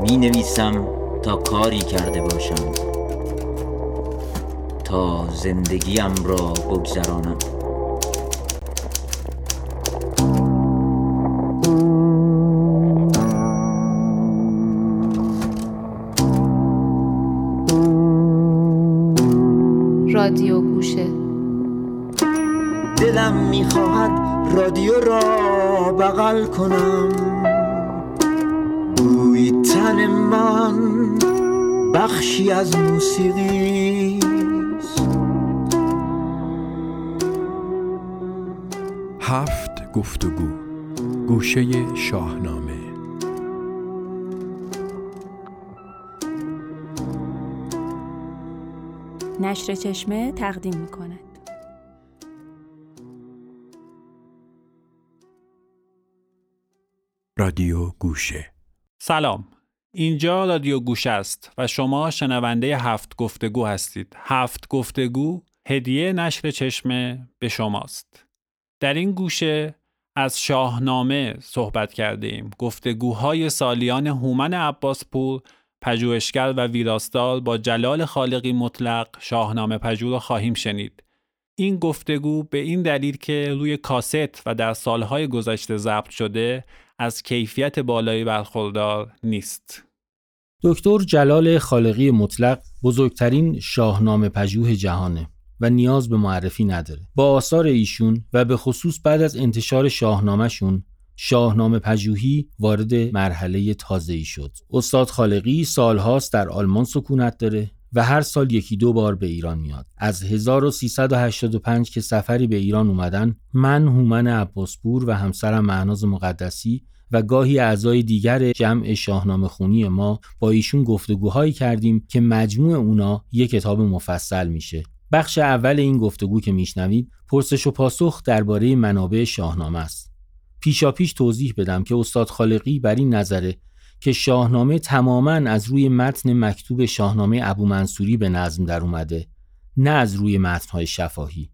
می نویسم تا کاری کرده باشم تا زندگیم را بگذرانم. رادیو گوشه دلم می‌خواهد رادیو را بغل کنم. بوی تن من بخشی از موسیقی هفت گفتگو گوشه شاهنامه. نشر چشمه تقدیم می کند. رادیو گوشه. سلام. اینجا رادیو گوش است و شما شنونده هفت گفتگو هستید. هفت گفتگو هدیه نشر چشمه به شماست. در این گوشه از شاهنامه صحبت کرده ایم گفتگوهای سالیان هومن عباسپور پژوهشگر و ویراستار با جلال خالقی مطلق شاهنامه پژوه را خواهیم شنید. این گفتگو به این دلیل که روی کاست و در سالهای گذشته ضبط شده از کیفیت بالایی برخوردار نیست. دکتر جلال خالقی مطلق بزرگترین شاهنامه پژوه جهانه و نیاز به معرفی نداره. با آثار ایشون و به خصوص بعد از انتشار شاهنامهشون شاهنامه پژوهی وارد مرحله تازه ای شد. استاد خالقی سالهاست در آلمان سکونت داره و هر سال یکی دو بار به ایران میاد. از 1385 که سفری به ایران اومدن من هومن عباسپور و همسرم معناز مقدسی و گاهی اعضای دیگر جمع شاهنامه خونی ما با ایشون گفتگوهایی کردیم که مجموع اونا یک کتاب مفصل میشه. بخش اول این گفتگو که میشنوید پرسش و پاسخ درباره منابع شاهنامه است. پیشا پیش توضیح بدم که استاد خالقی بر این نظره که شاهنامه تماما از روی متن مکتوب شاهنامه ابو منصوری به نظم در اومده نه از روی متنهای شفاهی.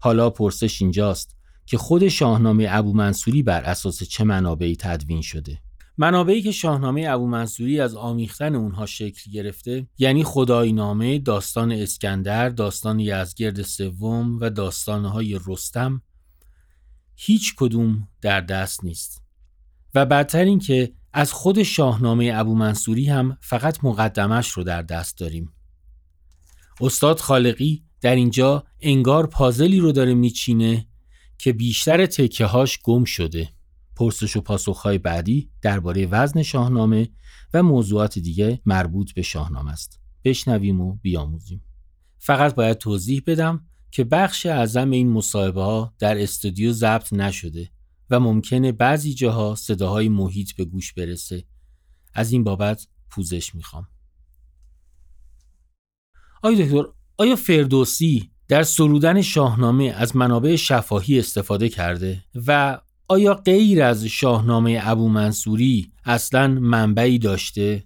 حالا پرسش اینجاست که خود شاهنامه ابو منصوری بر اساس چه منابعی تدوین شده؟ منابعی که شاهنامه ابو منصوری از آمیختن اونها شکل گرفته یعنی خداینامه، داستان اسکندر، داستان یزگرد سوم و داستانهای رستم هیچ کدوم در دست نیست. و بدتر این که از خود شاهنامه ابو منصوری هم فقط مقدمش رو در دست داریم. استاد خالقی در اینجا انگار پازلی رو داره میچینه که بیشتر تکه هاش گم شده. پرسش و پاسخهای بعدی درباره وزن شاهنامه و موضوعات دیگه مربوط به شاهنامه است. بشنویم و بیاموزیم. فقط باید توضیح بدم که بخش اعظم این مصاحبه ها در استودیو ضبط نشده. و ممکنه بعضی جاها صداهای محیط به گوش برسه. از این بابت پوزش می‌خوام. آیا دکتر آیا فردوسی در سرودن شاهنامه از منابع شفاهی استفاده کرده و آیا غیر از شاهنامه ابو منصوری اصلا منبعی داشته؟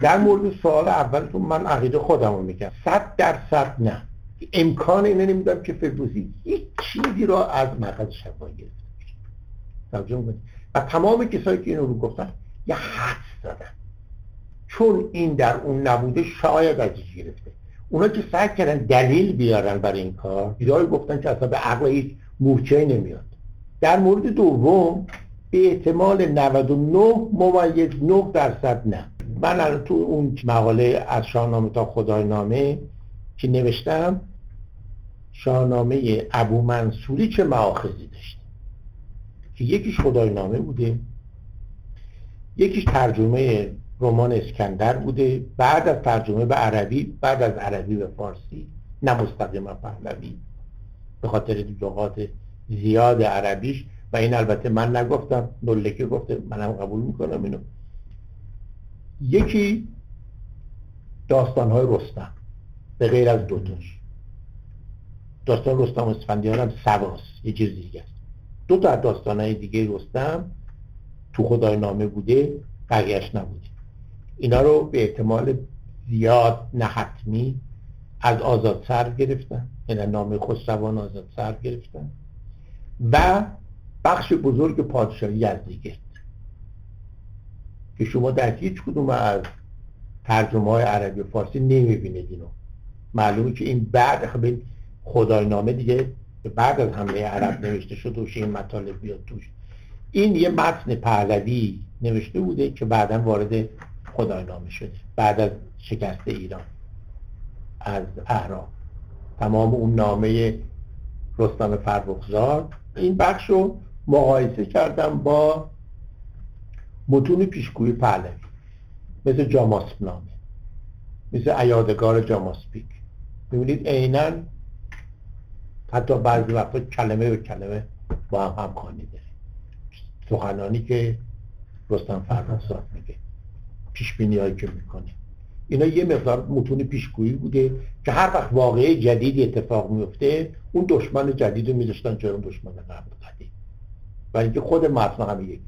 در مورد سوال اولتون من عقیده خودم رو میگم صد درصد نه امکان اینه نمیدم که فردوسی یک چیزی را از مقصد شفاهی گرفته و تمام کسایی که اینو رو گفتن یه حد زدن. چون این در اون نبوده شاید ازش گرفته. اونا که سعی کردن دلیل بیارن برای این کار ایدای گفتن که اصلا به عقل هیچ مورچه نمیاد. در مورد دوم به احتمال 99 ممیز 9 درصد نه. من الان تو اون مقاله از شاهنامه تا خدای نامه که نوشتم شاهنامه ابو منصوری چه معاخذی داشته که یکیش خدای نامه بوده یکیش ترجمه رمان اسکندر بوده بعد از ترجمه به عربی بعد از عربی به فارسی نه مستقیما پهلوی به خاطر لغات زیاد عربیش. و این البته من نگفتم نلکه گفته منم قبول می‌کنم اینو. یکی داستانهای رستم به غیر از دوتاش. داستان رستم اسفندیان هم سواست یه چیز دیگه است. دو تا داستان های دیگه رستم تو خدای نامه بوده بقیهش نبوده. اینا رو به احتمال زیاد نه حتمی از آزاد سر گرفتن یعنی نامه خسروان آزاد سر گرفتن. و بخش بزرگ پادشاهی یزدگرد که شما در هیچ کدوم از ترجمه های عربی و فارسی نمی‌بینید اینو. معلومه که این بعد خب خدای نامه دیگه بعد از حمله عرب نوشته شد و این مطالب بیاد توش. این یه متن پهلوی نوشته بوده که بعدا وارد خدای نامه شده بعد از شکست ایران از اهرام تمام اون نامه رستم فرخزاد این بخش رو مقایسه کردم با متون پیشگوی پهلوی مثل جاماسپ نامه مثل ایادگار جاماسپیک. می‌بینید عینا حتی بعضی وقتا کلمه به کلمه با هم همخوانی سخنانی که رستم فرخزاد میگه پیش هایی که می‌کنه. اینا یه مقدار متون پیشگویی بوده که هر وقت واقعه جدیدی اتفاق میفته اون دشمن جدید رو میذاشتن جای اون دشمن قبل قدیم و اینکه خود متن هم یک.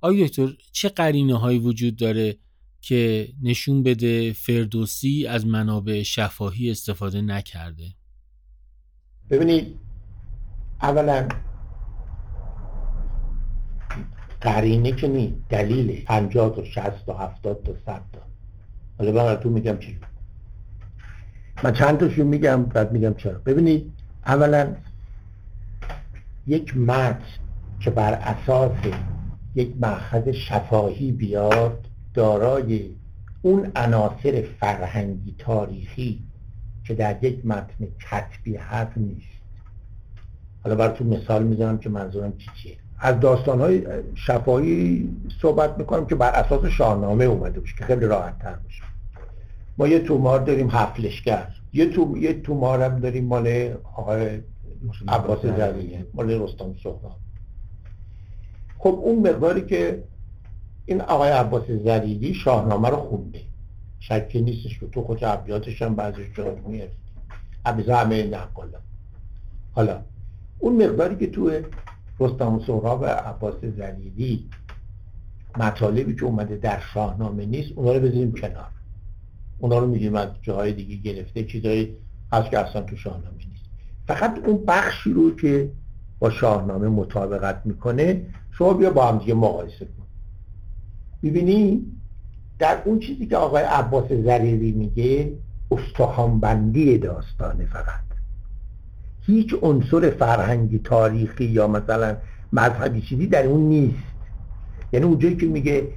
آقای دکتر چه قرینه هایی وجود داره که نشون بده فردوسی از منابع شفاهی استفاده نکرده؟ ببینید اولا قرینه که نیست دلیله 50 تا 60 تا 70 تا 100 تا. حالا براتون میگم چی. من چند تاشو میگم بعد میگم چرا. ببینید اولا یک متن که بر اساس یک مأخذ شفاهی بیاد دارای اون عناصر فرهنگی تاریخی که در یک متن کتبی هست نیست. حالا براتون مثال می‌زنم که منظورم چی چیه. از داستان های شفاهی صحبت می‌کنم که بر اساس شاهنامه اومده باشه که خیلی راحت تر باشه. ما یه تومار داریم هفلشگر یه تو یه تومار هم داریم مال آقای عباس زریه مال رستم سهراب. خب اون مقداری که این آقای عباس زریدی شاهنامه رو خونده. شکی نیستش که تو خود عبیاتش هم بعضیش جا میاد عبیزه همه نقالا حالا اون مقداری که تو رستم سهراب و عباس زریدی مطالبی که اومده در شاهنامه نیست اونا رو بذاریم کنار. اونا رو میگیم از جاهای دیگه گرفته چیزایی هست که اصلا تو شاهنامه نیست. فقط اون بخشی رو که با شاهنامه مطابقت می‌کنه شما بیا با هم دیگه مقایسه کن. ببینی در اون چیزی که آقای عباس زریری میگه استخوانبندی داستانه فقط. هیچ عنصر فرهنگی تاریخی یا مثلا مذهبی چیزی در اون نیست. یعنی اونجایی که میگه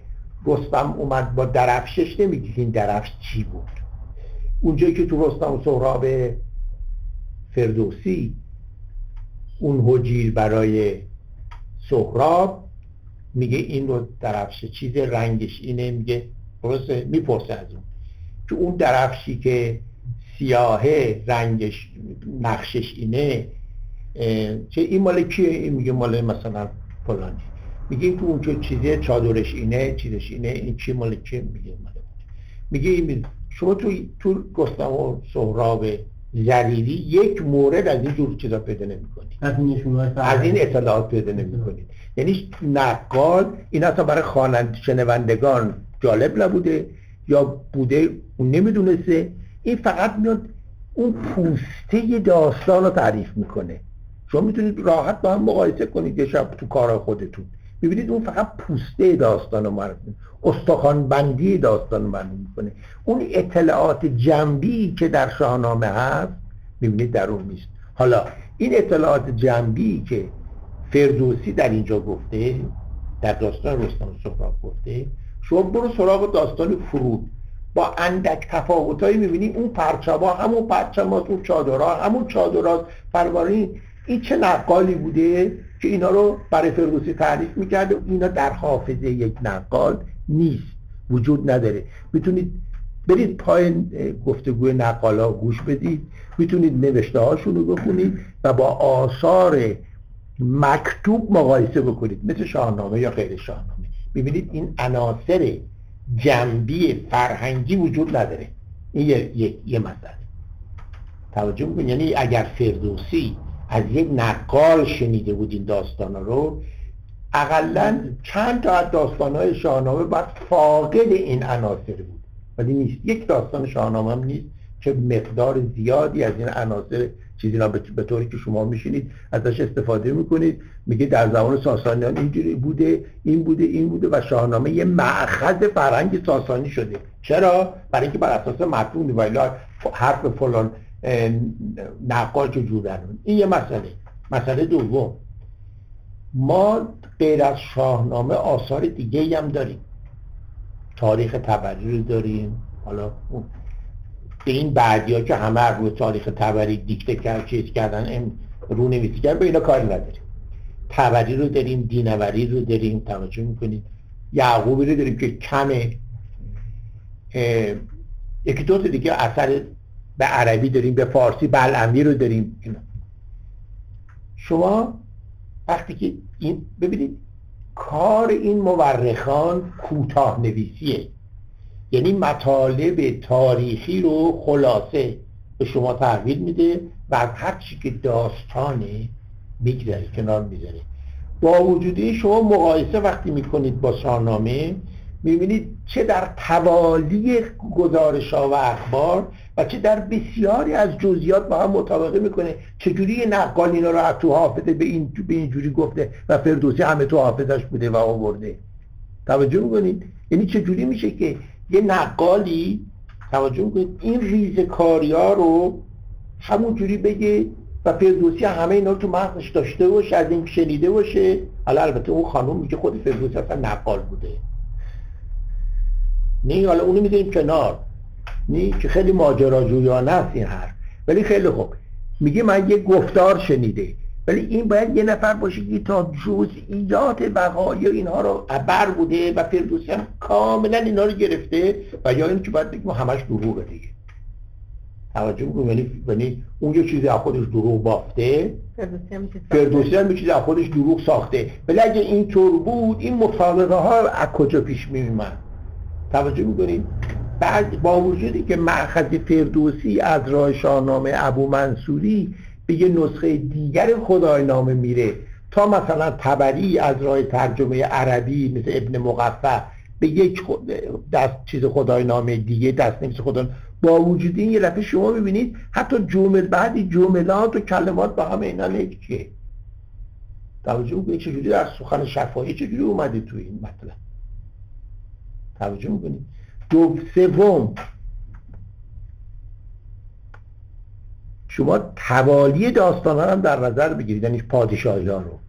رستم اومد با درفشش نمیگه این درفش چی بود. اونجایی که تو رستم و سهراب فردوسی اون حجیر برای سهراب میگه این رو درفش چیز رنگش اینه میگه درسته؟ می‌پرسه از اون. که اون درفشی که سیاهه رنگش نقشش اینه چه این مال کیه؟ این میگه مال مثلا فلانی میگه این که اون چه چیزی چادرش اینه چیزش اینه این چی مال کیه؟ میگه مال میگه این شما تو تو و سهراب زریری یک مورد از این جور چیزا پیدا نمی‌کنید از این اطلاعات پیدا نمی‌کنید یعنی نقال این اصلا برای خوانند شنوندگان جالب نبوده یا بوده اون نمی‌دونسته. این فقط میاد اون پوسته داستان رو تعریف می‌کنه. شما می‌تونید راحت با هم مقایسه کنید یه شب تو کار خودتون. ببینید اون فقط پوسته داستان رو معرفی استخوان بندی داستان رو معرفی می‌کنه. اون اطلاعات جنبی که در شاهنامه هست می‌بینید در اون نیست حالا این اطلاعات جنبی که فردوسی در اینجا گفته در داستان رستم سهراب گفته شما برو سراغ داستان فرود. با اندک تفاوتایی می‌بینی اون پرچما همون پرچمات اون چادرها همون چادرات بنابراین این چه نقالی بوده که اینا رو برای فردوسی تعریف می‌کرده؟ اینا در حافظه یک نقال نیست. وجود نداره. می‌تونید برید پای گفتگوی نقالا گوش بدید. می‌تونید نوشته هاشون رو بخونید و با آثار مکتوب مقایسه بکنید. مثل شاهنامه یا غیر شاهنامه. ببینید این عناصر جنبی فرهنگی وجود نداره. این یه, یه،, یه مسئله توجه بکنید یعنی اگر فردوسی از یک نقال شنیده بود این داستان رو اقلا چند تا از داستان های شاهنامه باید فاقد این عناصر بود. ولی نیست. یک داستان شاهنامه هم نیست که مقدار زیادی از این عناصر چیزی را به طوری که شما میشینید ازش استفاده می‌کنید. میگه در زمان ساسانیان اینجوری بوده این بوده این بوده و شاهنامه یه معخذ فرهنگ ساسانی شده. چرا؟ برای اینکه بر اساس متون ولی حرف فلان نقال جور این یه مسئله. مسئله دوم. ما غیر از شاهنامه آثار دیگه هم داریم. تاریخ تبری رو داریم. حالا به این بعدی که همه روی تاریخ تبری دیکته کرد چیز کردن رو نویسی کردن به اینا کاری نداریم. تبری رو داریم دینوری رو داریم توجه می‌کنید یعقوبی رو داریم که کمه. یکی دو دیگه اثر به عربی داریم به فارسی بلعمی رو داریم. اینا. شما وقتی که این ببینید کار این مورخان کوتاه نویسیه یعنی مطالب تاریخی رو خلاصه به شما تحویل میده و از هر چی که داستانه میگذره کنار می‌ذاره. با وجود شما مقایسه وقتی می‌کنید با شاهنامه می‌بینید چه در توالی گزارش ها و اخبار و چه در بسیاری از جزئیات با هم مطابقه می‌کنه. چجوری نقال اینا رو تو حافظه به این به اینجوری گفته و فردوسی همه تو حافظش بوده و آورده. توجه می‌کنید؟ یعنی چجوری میشه که یه نقالی توجه می‌کنید. این ریز ها رو همون جوری بگه و فردوسی همه اینا رو تو مغزش داشته باشه از این شنیده باشه. حالا البته اون خانم میگه خود فردوسی اصلا نقال بوده. نه حالا اونو می‌دونیم کنار. نه که خیلی ماجراجویانه است این حرف. ولی خیلی خوب. میگه من یه گفتار شنیده. ولی این باید یه نفر باشه که تا جزئیات وقایع اینها رو عبر بوده و فردوسی هم کاملا اینا رو گرفته و یا این که باید بگیم همش دروغه دیگه. توجه می‌کنم یعنی یعنی اون یه چیزی از خودش دروغ بافته فردوسی هم یه چیزی از خودش دروغ ساخته. ولی اگه اینطور بود این مطالقه ها از کجا پیش میومد توجه می‌کنید بعد با وجودی که معخذ فردوسی از راه شاهنامه ابو منصوری به یه نسخه دیگر خدای نامه میره. تا مثلا تبری از راه ترجمه عربی مثل ابن مقفع به یک دست چیز خدای نامه دیگه دست نمیشه خدا با وجود این یه دفعه شما می‌بینید حتی جمل بعدی جملات و کلمات با هم اینا نکیه توجه می‌کنید چجوری در سخن شفاهی چجوری اومده تو این مطلب؟ توجه می‌کنید دو سوم شما توالی داستان هم در نظر بگیرید یعنی پادشاهی ها رو.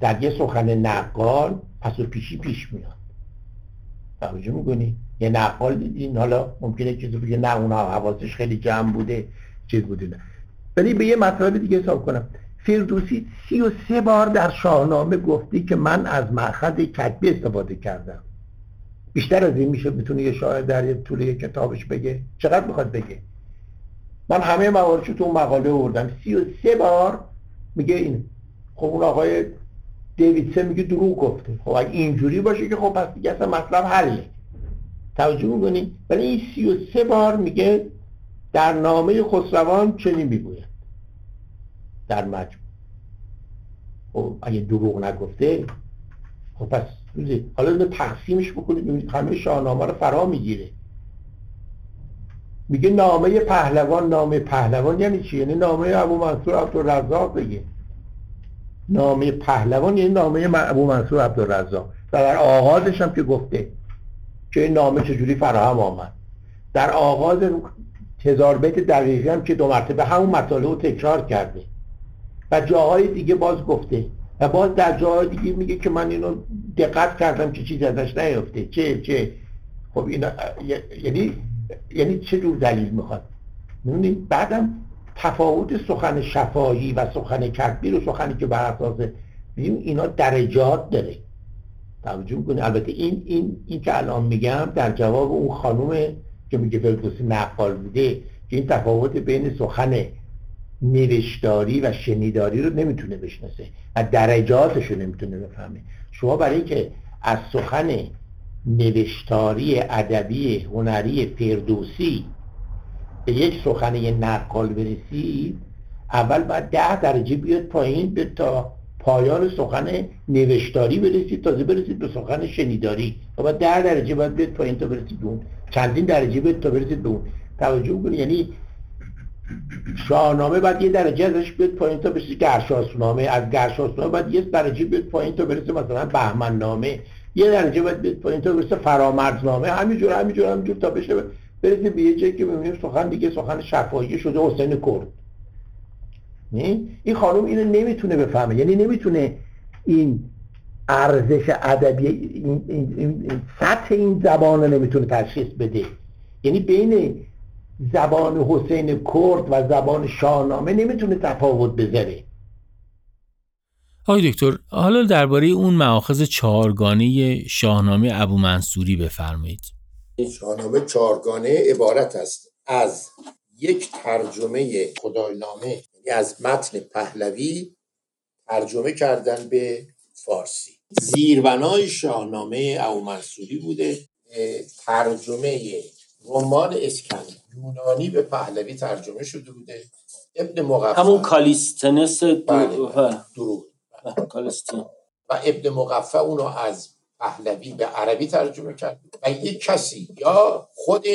در یه سخن نقال پس و پیشی پیش میاد. توجه می‌کنی؟ یه نقال دیدین حالا ممکنه چیزی بگه نه اونها حواسش خیلی جمع بوده چیز بوده نه. ولی به یه مطلب دیگه حساب کنم. فردوسی سی و سه بار در شاهنامه گفتی که من از مأخذ کتبی استفاده کردم. بیشتر از این میشه بتونه یه شاعر در یه طول کتابش بگه. چقدر می‌خواد بگه؟ من همه مواردشو تو مقاله آوردم. سی و سه بار میگه این. خب اون آقای دیویدسن میگه دروغ گفته. خب اگه اینجوری باشه که خب پس دیگه اصلا مطلب حله. توجه می‌کنی؟ ولی این سی و سه بار میگه در نامه خسروان چنین می‌گوید. در مجموع. خب اگه دروغ نگفته خب پس حالا تقسیمش بکنید همه شاهنامه رو فرا می‌گیره. میگه نامه پهلوان نامه پهلوان یعنی چی؟ یعنی نامه ابو منصور عبدالرزاق بگه. نامه پهلوان یعنی نامه ابو منصور عبدالرزاق. و در آغازش هم که گفته که این نامه چجوری فراهم آمد. در آغاز هزار بیت دقیقی هم که دو مرتبه همون مطالعه رو تکرار کرده و جاهای دیگه باز گفته. و باز در جاهای دیگه میگه که من اینو دقت کردم که چیزی ازش نیفته. چه چه؟ خب اینا یعنی یعنی چه جور دلیل می‌خواد؟ می‌دونید بعدم تفاوت سخن شفایی و سخن کتبی و سخنی که بر اساس اینا درجات داره. توجه می‌کنه البته این این این که الان میگم در جواب اون خانومه که میگه فردوسی نقال بوده که این تفاوت بین سخن نوشتاری و شنیداری رو نمی‌تونه بشناسه و درجاتش رو نمی‌تونه بفهمه. شما برای اینکه از سخن نوشتاری ادبی هنری فردوسی به یک سخنه نقال برسید اول باید ده درجه بیاد پایین به تا پایان سخن نوشتاری برسید تازه برسید به سخن شنیداری. و بعد ده درجه باید بیاد پایین تا برسید چندین درجه بیاد تا برسید توجه کنید یعنی شاهنامه باید یه درجه ازش بیاد پایین تا بشه گرشاسنامه از گرشاسنامه باید یه درجه بیاد پایین تا برسه مثلا بهمن نامه یه درجه باید بیاد پایین تا برسه فرامرزنامه همینجور همینجور همینجور تا بشه برسه به یه جایی که ببینیم سخن دیگه سخن شفاهی شده حسین کرد. این خانم اینو نمی‌تونه بفهمه. یعنی نمی‌تونه این ارزش ادبی این, این, این سطح این زبان رو نمی‌تونه تشخیص بده. یعنی بین زبان حسین کرد و زبان شاهنامه نمی‌تونه تفاوت بذاره. آقای دکتر حالا درباره اون معاخذ چهارگانه شاهنامه ابو منصوری بفرمایید. شاهنامه چهارگانه عبارت است از یک ترجمه خداینامه یعنی از متن پهلوی ترجمه کردن به فارسی. زیربنای شاهنامه ابو منصوری بوده. ترجمه رمان اسکندر یونانی به پهلوی ترجمه شده بوده. ابن مقفع همون کالیستنس بله درود و ابن مقفع اونو از پهلوی به عربی ترجمه کرد. و یک کسی یا خود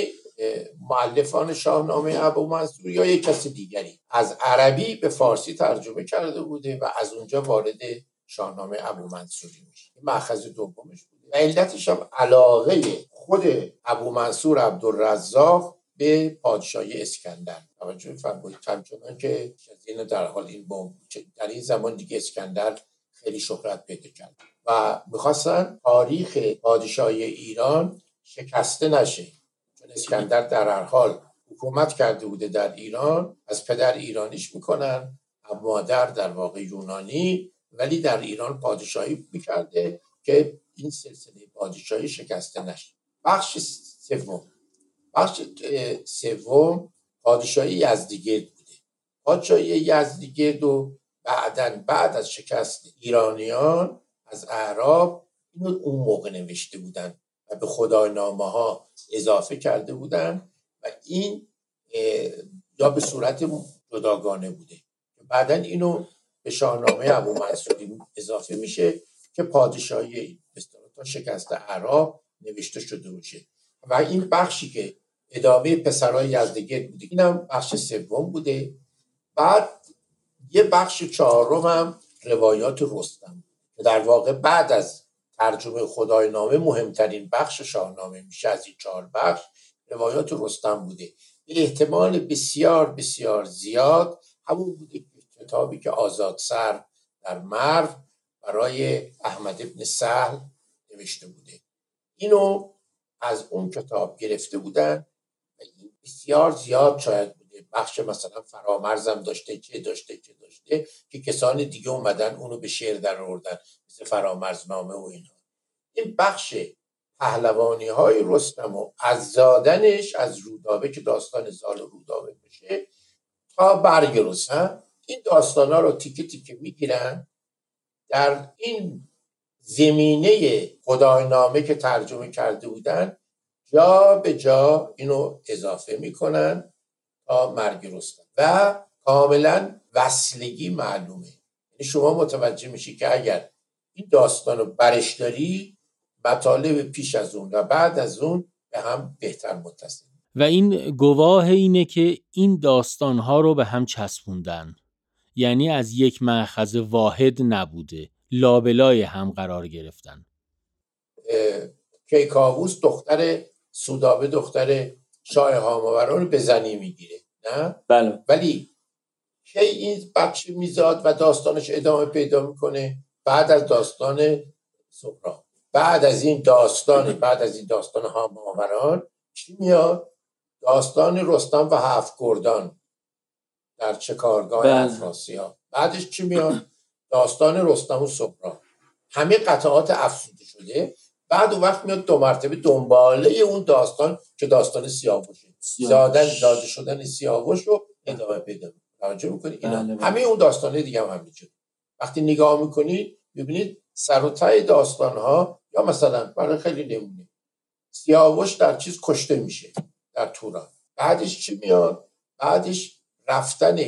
معلفان شاهنامه ابو منصور یا یک کسی دیگری از عربی به فارسی ترجمه کرده بوده و از اونجا وارد شاهنامه ابو منصوری میشه. مأخذ دومش بوده. و علتش هم علاقه خود ابو منصور عبدالرزاق به پادشاهی اسکندر. توجه فرمایید. همچنان که اینو در حال این بوم در این زمان دیگه اسکندر خیلی شهرت پیدا کرد. و می‌خواستن تاریخ پادشاهی ایران شکسته نشه. چون اسکندر در هر حال حکومت کرده بوده در ایران. از پدر ایرانیش می‌کنن. مادر در واقع یونانی. ولی در ایران پادشاهی می‌کرده که این سلسله پادشاهی شکسته نشه. بخش سوم. بخش سوم پادشاهی یزدیگرد بوده. پادشاهی یزدیگرد و بعدا بعد از شکست ایرانیان از اعراب اینو اون موقع نوشته بودن و به خدای نامه ها اضافه کرده بودن و این یا به صورت جداگانه بوده. بعدا اینو به شاهنامه ابو منصوری اضافه میشه که پادشاهی تا شکست عرب نوشته شده باشه. و این بخشی که ادامه پسرای یزدگرد بوده. اینم بخش سوم بوده. بعد یه بخش چهارم هم روایات رستم. در واقع بعد از ترجمه خدای نامه مهمترین بخش شاهنامه میشه از این چهار بخش. روایات رستم بوده. به احتمال بسیار بسیار زیاد همون بوده کتابی که آزاد سر در مرو برای احمد ابن سهل نوشته بوده. اینو از اون کتاب گرفته بودن. بسیار زیاد شاید بوده. بخش مثلا فرامرزم داشته چه داشته چه داشته که کسان دیگه اومدن اونو به شعر در آوردن مثل فرامرزنامه و اینا. این بخش پهلوانی های رستم و از زادنش از رودابه که داستان زال رودابه بشه تا برگ رستم این داستان ها رو تیکه تیکه می‌گیرن در این زمینه خداینامه که ترجمه کرده بودن جا به جا اینو اضافه می‌کنن تا مرگ رستم. و کاملا وصلگی معلومه. یعنی شما متوجه میشی که اگر این داستان رو برش داری مطالب پیش از اون و بعد از اون به هم بهتر متصل. و این گواه اینه که این داستانها رو به هم چسبوندن. یعنی از یک معخذ واحد نبوده. لابلای هم قرار گرفتن. کیکاووس دختر سودابه دختر شاه هاماوران رو به زنی می‌گیره نه؟ بله. ولی کی این بخش میزاد و داستانش ادامه پیدا می‌کنه؟ بعد از داستان سهراب. بعد از این داستان بعد از این داستان هاماوران چی میاد؟ داستان رستم و هفت گردان در چه کارگاه بله. افراسیاب بعدش چی میاد؟ داستان رستم و سهراب. همه قطعات افسوده شده. بعد اون وقت میاد دو مرتبه دنباله اون داستان که داستان سیاوشه. زادن داده شدن سیاوش رو ادامه پیدا توجه می‌کنید اینا. بله، بله. همه اون داستانه دیگه هم همینجور وقتی نگاه می‌کنید ببینید سر و ته داستان ها یا مثلا برای خیلی نمونه. سیاوش در چیز کشته میشه در توران. بعدش چی میاد؟ بعدش رفتن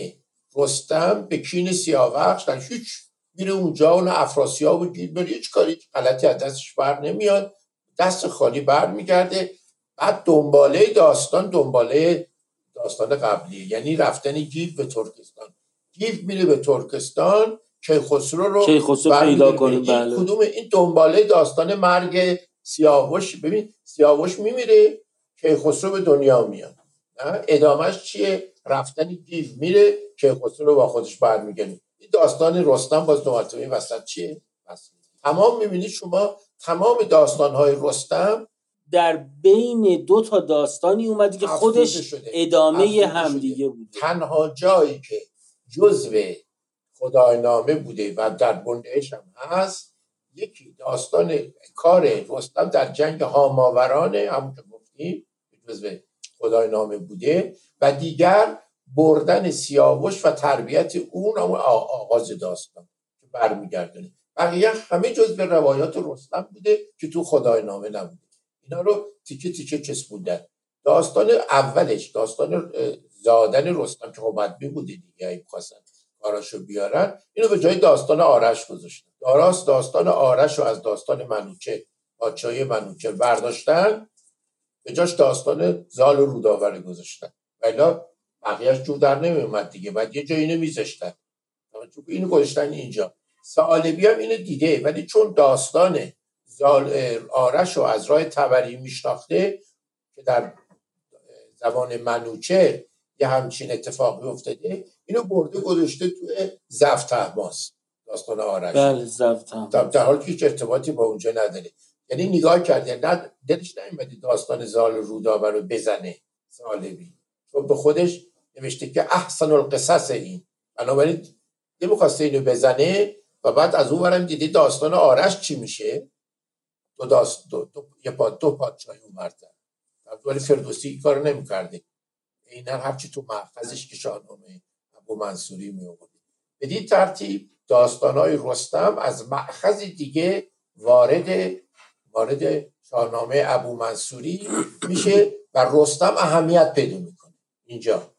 رستم به کین سیاوش در هیچ میره اونجا اون افراسیاب و گیر بره هیچ کاری غلطی از دستش بر نمیاد. دست خالی بر میگرده. بعد دنباله داستان دنباله داستان قبلی. یعنی رفتن گیو به ترکستان. گیو میره به ترکستان کیخسرو رو کیخسرو. پیدا کنیم، این بله. کدوم این دنباله داستان مرگ سیاوش؟ ببین سیاوش میمیره کیخسرو به دنیا میاد؟ ادامهش چیه؟ رفتن گیو میره کیخسرو رو با خودش برمیگردونه این داستان رستم باز دو مرتبه این وسط چیه. تمام می‌بینید شما تمام داستانهای رستم در بین دو تا داستانی اومده که خودش شده. ادامه همدیگه شده. بوده تنها جایی که جزو خداینامه بوده و در بندهش هم هست یکی داستان کار رستم در جنگ هاماورانه همون که گفتیم جزو خداینامه بوده و دیگر بردن سیاوش و تربیت اون هم آغاز داستان که برمیگردونه. بقیه همه جزو روایات رستم بوده که تو خداینامه نبوده. اینا رو تیکه تیکه چسبوندن داستان اولش داستان زادن رستم که خب بوده دیگه اگه خواستن بیارن اینو به جای داستان آرش گذاشتن. داراست داستان آرش رو از داستان منوچه پادشاهی منوچه برداشتن به جاش داستان زال و روداوره گذاشتن. ولی بقیهش جور در نمیومد دیگه بعد یه جای اینو میذاشتن. اینو گذاشتن اینجا. سالبی هم اینو دیده ولی چون داستان آرش رو از راه تبری میشناخته که در زمان منوچه یه همچین اتفاقی افتاده اینو برده گذاشته توی زفت احماس داستان آرش. بله زفتم در, در حالی که هیچ ارتباطی با اونجا نداره. یعنی نگاه کرده نه دلش نیومده داستان زال رودابه رو بزنه سالبی چون به خودش نوشته که احسن القصص این. بنابراین نمی‌خواسته اینو بزنه و بعد از اون ورم دیدی داستان آرش چی میشه؟ دو داست دو, دو, یه پا دو پادشاهی اومدن ولی فردوسی این کارو نمی‌کرده. اینا هرچی تو محفظش که شاهنامه ابو منصوری می آورده بدین ترتیب داستانهای رستم از مأخذ دیگه وارد وارد شاهنامه ابو منصوری میشه و رستم اهمیت پیدا می‌کنه. اینجا.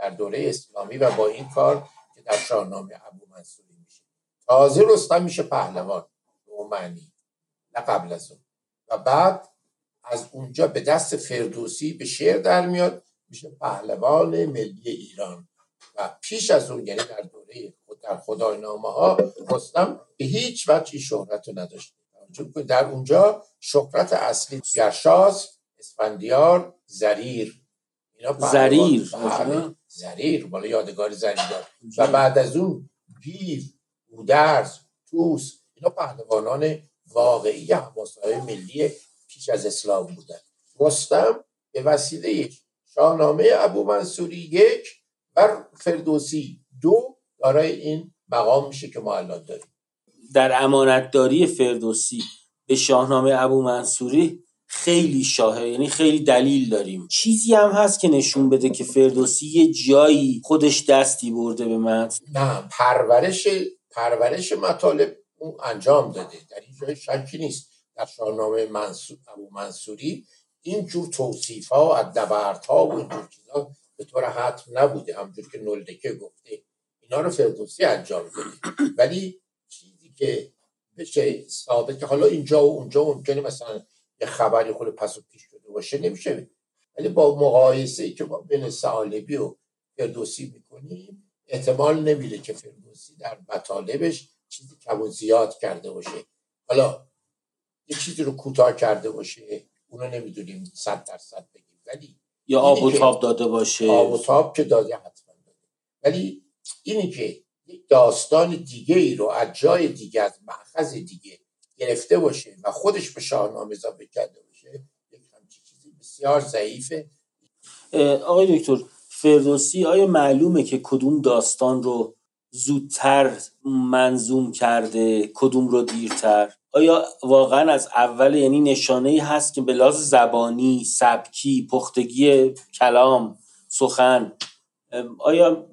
در دوره اسلامی و با این کار که در شاهنامه ابو منصوری میشه. تازه رستم میشه پهلوان به اون معنی نه قبل از اون. و بعد از اونجا به دست فردوسی به شعر در میاد میشه پهلوان ملی ایران. و پیش از اون یعنی در دوره خود در خداینامه ها رستم به هیچ وجه شهرت رو نداشته. چون در اونجا شهرت اصلی گرشاس اسفندیار زریر. زریر. زریر بالا یادگار زریدار. و بعد از اون گیو گودرز توس اینا پهلوانان واقعی حماسه ملی پیش از اسلام بودن. رستم به وسیله شاهنامه ابو منصوری یک و فردوسی دو دارای این مقام میشه که ما الان داریم. در امانتداری فردوسی به شاهنامه ابو منصوری خیلی شاهه یعنی خیلی دلیل داریم. چیزی هم هست که نشون بده که فردوسی یه جایی خودش دستی برده به متن. نه پرورش پرورش مطالب اون انجام داده. در این جای شکی نیست. در شاهنامه منصور ابو منصوری اینجور توصیف ها ادبرت ها و اینجور چیزا به طور حتم نبوده. همجور که نلدکه گفته. اینا رو فردوسی انجام داده. ولی چیزی که بشه ثابت که حالا اینجا و اونجا و ممکنه مثلا یه خبری خود پس و پیش شده باشه نمیشه ولی با مقایسه ای که ما بین سعالبی و فردوسی می‌کنیم احتمال نمیده که فردوسی در مطالبش چیزی کم و زیاد کرده باشه. حالا یه چیزی رو کوتاه کرده باشه اونو نمی‌دونیم صد درصد بگیم. ولی یا آب و تاب داده باشه. آب و تاب که داده حتما داده. ولی اینی که یک داستان دیگه ای رو از جای دیگه از مأخذ دیگه گرفته باشه و خودش به شاهنامه اضافه کرده باشه یک همچین چیزی بسیار ضعیفه. آقای دکتر فردوسی آیا معلومه که کدوم داستان رو زودتر منظوم کرده کدوم رو دیرتر؟ آیا واقعا از اول یعنی نشانه ای هست که به لحاظ زبانی سبکی پختگی کلام سخن آیا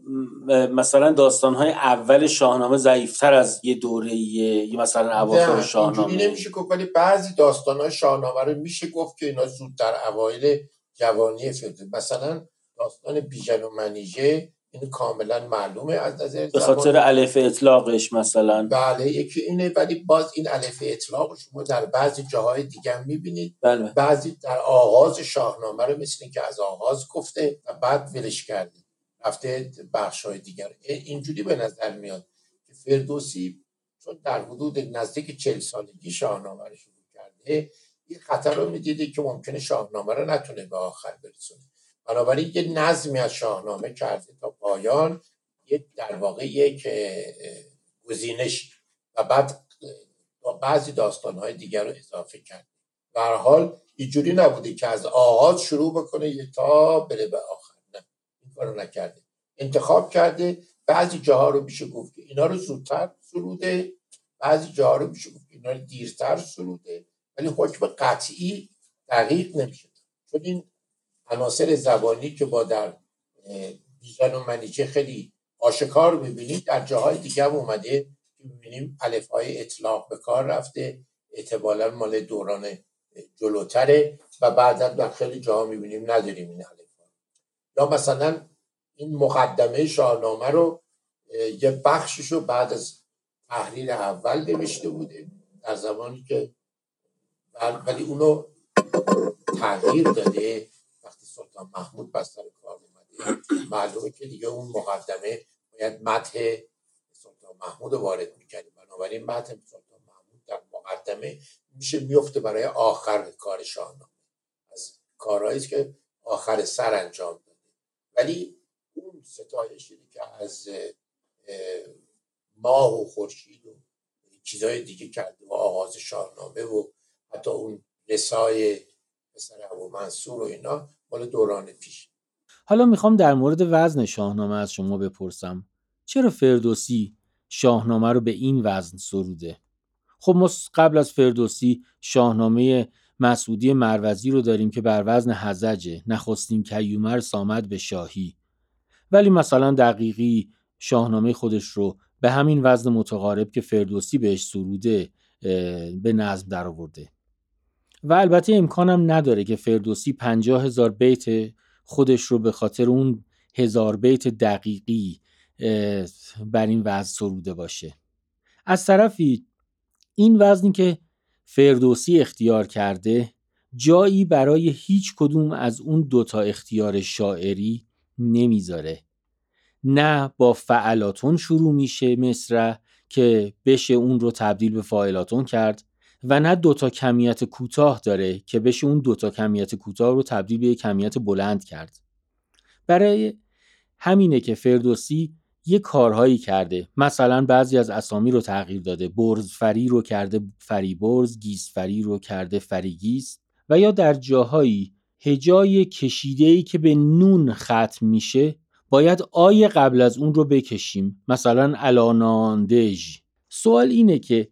مثلا داستانهای اول شاهنامه ضعیفتر از یه دوره یه مثلا اواخر نه، اینجوری شاهنامه. نمیشه گفت ولی بعضی داستان های شاهنامه رو میشه گفت که اینا زودتر اوایل جوانی فردوسی مثلا داستان بیژن و منیژه این کاملا معلومه از نظر به خاطر الف اطلاقش مثلا. بله یکی اینه ولی باز این الف اطلاق شما در بعضی جاهای دیگه می‌بینید. بله. بعضی در آغاز شاهنامه رو مثل که از آغاز گفته و بعد ولش کرده. رفته بخش های دیگر اینجوری به نظر میاد که فردوسی چون در حدود نزدیک چل سالگی شاهنامه رو شروع کرده یه خطر رو می‌دیده که ممکنه شاهنامه رو نتونه به آخر برسونه. بنابراین یه نظمی از شاهنامه کرده تا پایان یک در واقع یک گزینش و بعد بعضی داستانهای دیگر رو اضافه کرد به حال اینجوری نبوده که از آغاز شروع بکنه یه تا بره به آخر. این کارو نکرده انتخاب کرده بعضی جاها رو میشه گفت که اینا رو زودتر سروده بعضی جاها رو میشه گفت اینا رو دیرتر سروده. ولی حکم قطعی دقیق نمیشه. چون این عناصر زبانی که با در بیژن و منیچه خیلی آشکار می‌بینید در جاهای دیگه هم اومده که می‌بینیم علف های اطلاق به کار رفته اعتبالا مال دوران جلوتره و بعدا در خیلی جاها می‌بینیم نداریم این یا مثلا این مقدمه شاهنامه رو یه بخشش رو بعد از تحریر اول نوشته بوده در زمانی که ولی اونو تغییر داده. وقتی سلطان محمود بس سر کار اومده معلومه که دیگه اون مقدمه باید متح سلطان محمود وارد می‌کردیم بنابراین متح سلطان محمود در مقدمه میشه میفته برای آخر کار شاهنامه. از کارهایی که آخر سر انجام ولی اون ستایشی که از ماه و خورشید و چیزهای دیگه کرده و آغاز شاهنامه و حتی اون رسای پسر ابو منصور و اینا مال دوران پیش. حالا می‌خوام در مورد وزن شاهنامه از شما بپرسم. چرا فردوسی شاهنامه رو به این وزن سروده؟ خب ما قبل از فردوسی شاهنامه مسعودی مروزی رو داریم که بر وزن هزجه نخستین کیومر سامد به شاهی. ولی مثلا دقیقی شاهنامه خودش رو به همین وزن متقارب که فردوسی بهش سروده به نظم درآورده. و البته امکانم نداره که فردوسی پنجاه هزار بیت خودش رو به خاطر اون هزار بیت دقیقی بر این وزن سروده باشه. از طرفی این وزنی که فردوسی اختیار کرده جایی برای هیچ کدوم از اون دوتا اختیار شاعری نمی‌ذاره. نه با فعلاتون شروع میشه مصرع که بشه اون رو تبدیل به فاعلاتون کرد و نه دوتا کمیت کوتاه داره که بشه اون دوتا کمیت کوتاه رو تبدیل به کمیت بلند کرد. برای همینه که فردوسی یه کارهایی کرده. مثلا بعضی از اسامی رو تغییر داده. برز فری رو کرده فری برز گیس فری رو کرده فری گیس و یا در جاهایی هجای کشیده که به نون ختم میشه باید آی قبل از اون رو بکشیم. مثلا الاناندژ. سوال اینه که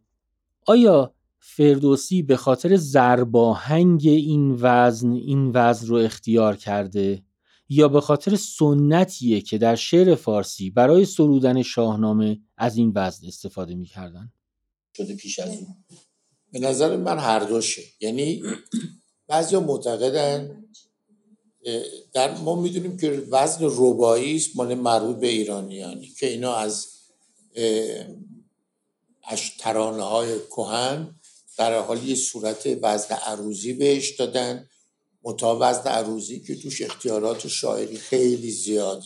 آیا فردوسی به خاطر ضرباهنگ این وزن این وزن رو اختیار کرده؟ یا به خاطر سنتیه که در شعر فارسی برای سرودن شاهنامه از این وزن استفاده می‌کردن؟ شده پیش از اون. به نظر من هر دوشه. یعنی بعضی معتقدن در ما می‌دونیم که وزن ربایی است مال مربوط به ایرانیانی که اینا از ترانه های کهن در حال یه صورت وزن عروضی بهش دادن. متا وزن عروضی که توش اختیارات شاعری خیلی زیاده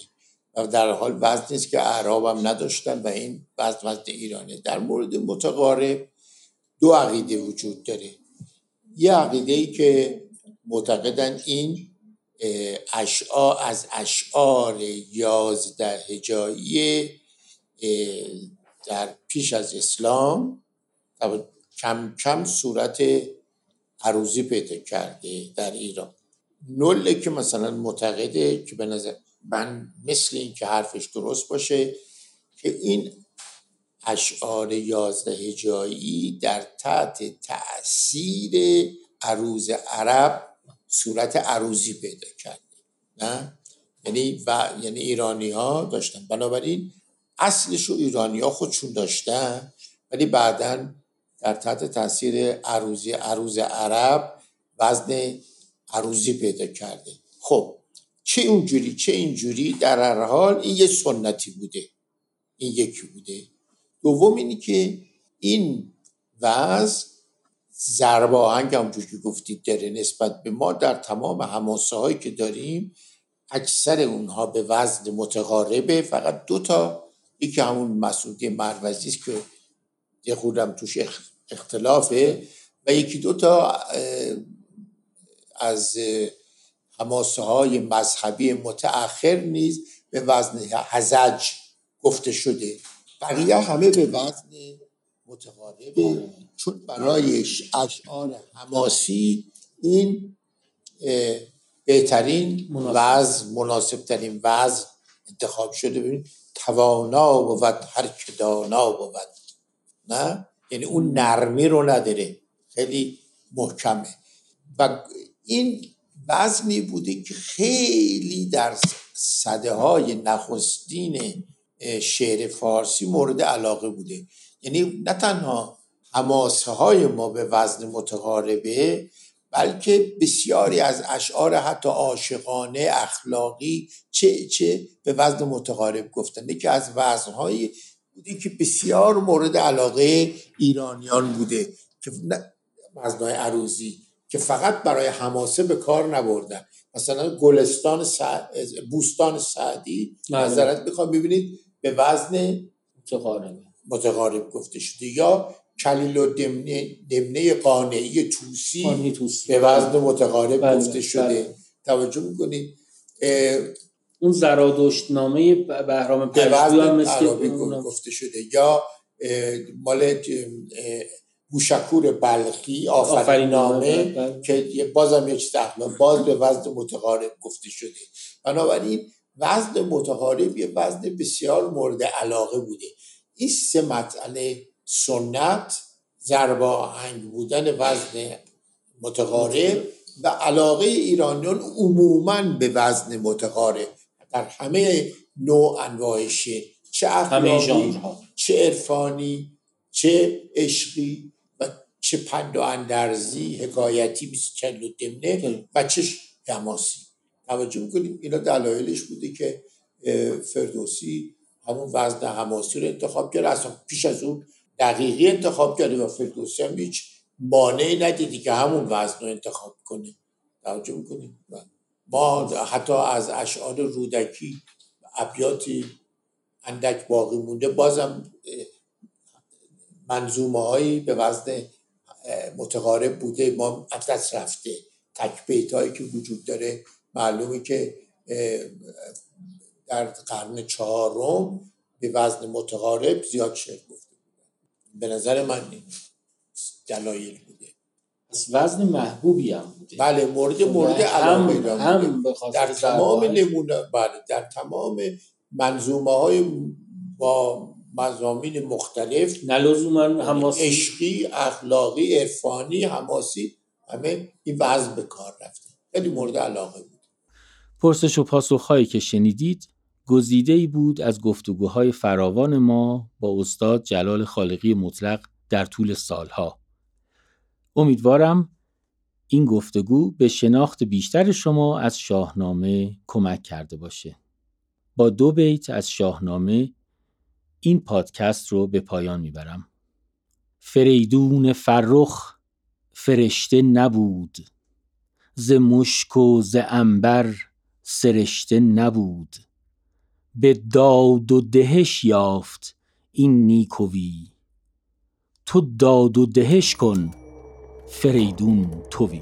و در حال وزنی است که اعراب هم نداشتن و این وزن وزن ایرانه در مورد متقارب دو عقیده وجود داره. یه عقیده ای که معتقدن این اشعار از اشعار یازده هجایی در پیش از اسلام کم کم صورت عروضی پیدا کرده در ایران. نله که مثلا معتقده که به نظر من مثل این که حرفش درست باشه که این اشعار یازده هجایی در تحت تاثیر عروض عرب صورت عروضی پیدا کرده نه؟ یعنی و یعنی ایرانی ها داشتن. بنابراین اصلش رو ایرانی ها خودشون داشتن ولی بعدا در تحت تاثیر عروضی عروض عرب وزن عروضی پیدا کرده. خب چه اونجوری چه اینجوری؟ در هر حال این یه سنتی بوده. این یکی بوده. دوم اینی که این وضع ضرب آهنگ همونجور که گفتید داره نسبت به ما در تمام هماسه هایی که داریم اکثر اونها به وزن متقاربه. فقط دو تا یکی همون مسعودی مروزی است که یه خودم توش اختلافه و یکی دو تا از هماسه های مذهبی متأخر نیز به وزن هزج گفته شده. بقیه همه به وزن متقاربه. چون برای اشعار حماسی این بهترین وزن مناسب ترین وزن انتخاب شده. ببین توانا بود هر که دانا بود. نه؟ یعنی اون نرمی رو نداره. خیلی محکمه. و این وزنی بوده که خیلی در صده های نخستین شعر فارسی مورد علاقه بوده. یعنی نه تنها حماسه های ما به وزن متقاربه بلکه بسیاری از اشعار حتی عاشقانه اخلاقی چه چه به وزن متقارب گفتن. که از وزنهایی بوده که بسیار مورد علاقه ایرانیان بوده که وزنهای عروزی که فقط برای حماسه به کار نبردن مثلا گلستان سعد... بوستان سعدی نظرت بله. بخوام ببینید به وزن متقارب متقارب گفته شده یا کلیل و دمنه, دمنه قانعی توسی, توسی. به وزن متقارب بله. گفته شده بله. توجه می‌کنید اون زرادشت نامه بهرام پرشتو هم مثل گفته شده. یا مال بوشکور بلخی آفرین نامه بله. که بازم یه چیز باز به وزن متقارب گفته شده. بنابراین وزن متقارب یه وزن بسیار مورد علاقه بوده. این سه مسئله سنت ضرب آهنگ بودن وزن متقارب. و علاقه ایرانیان عموما به وزن متقارب. در همه نوع انواع شعر چه اخلاقی چه عرفانی چه عشقی و چه پند و اندرزی حکایتی بیست چند و دمنه و چه حماسی. توجه می‌کنیم اینا دلایلش بوده که فردوسی همون وزن حماسی رو انتخاب کرده اصلا پیش از اون دقیقی انتخاب کرده و فردوسی هم هیچ مانعی ندیدی که همون وزن رو انتخاب کنه. توجه می‌کنیم؟ ما حتی از اشعار رودکی ابیاتی اندک باقی مونده بازم منظومه هایی به وزن متقارب بوده. ما دست رفته. تک هایی که وجود داره. معلومه که در قرن چهارم به وزن متقارب زیاد شعر گفته به نظر من دلایل بوده. از وزن محبوبی هم بوده. بله مورد مورد علاقه هم, در تمام نمونه بله در تمام منظومه های با مزامین مختلف نلزوما حماسی عشقی اخلاقی عرفانی حماسی همه این وزن به کار رفته. خیلی مورد علاقه بود. پرسش و پاسخهایی که شنیدید گزیده ای بود از گفتگوهای فراوان ما با استاد جلال خالقی مطلق در طول سالها. امیدوارم این گفتگو به شناخت بیشتر شما از شاهنامه کمک کرده باشه. با دو بیت از شاهنامه این پادکست رو به پایان می‌برم. فریدون فرخ فرشته نبود ز مشک و ز انبر سرشته نبود به داد و دهش یافت این نیکوی تو داد و دهش کن فریدون توی.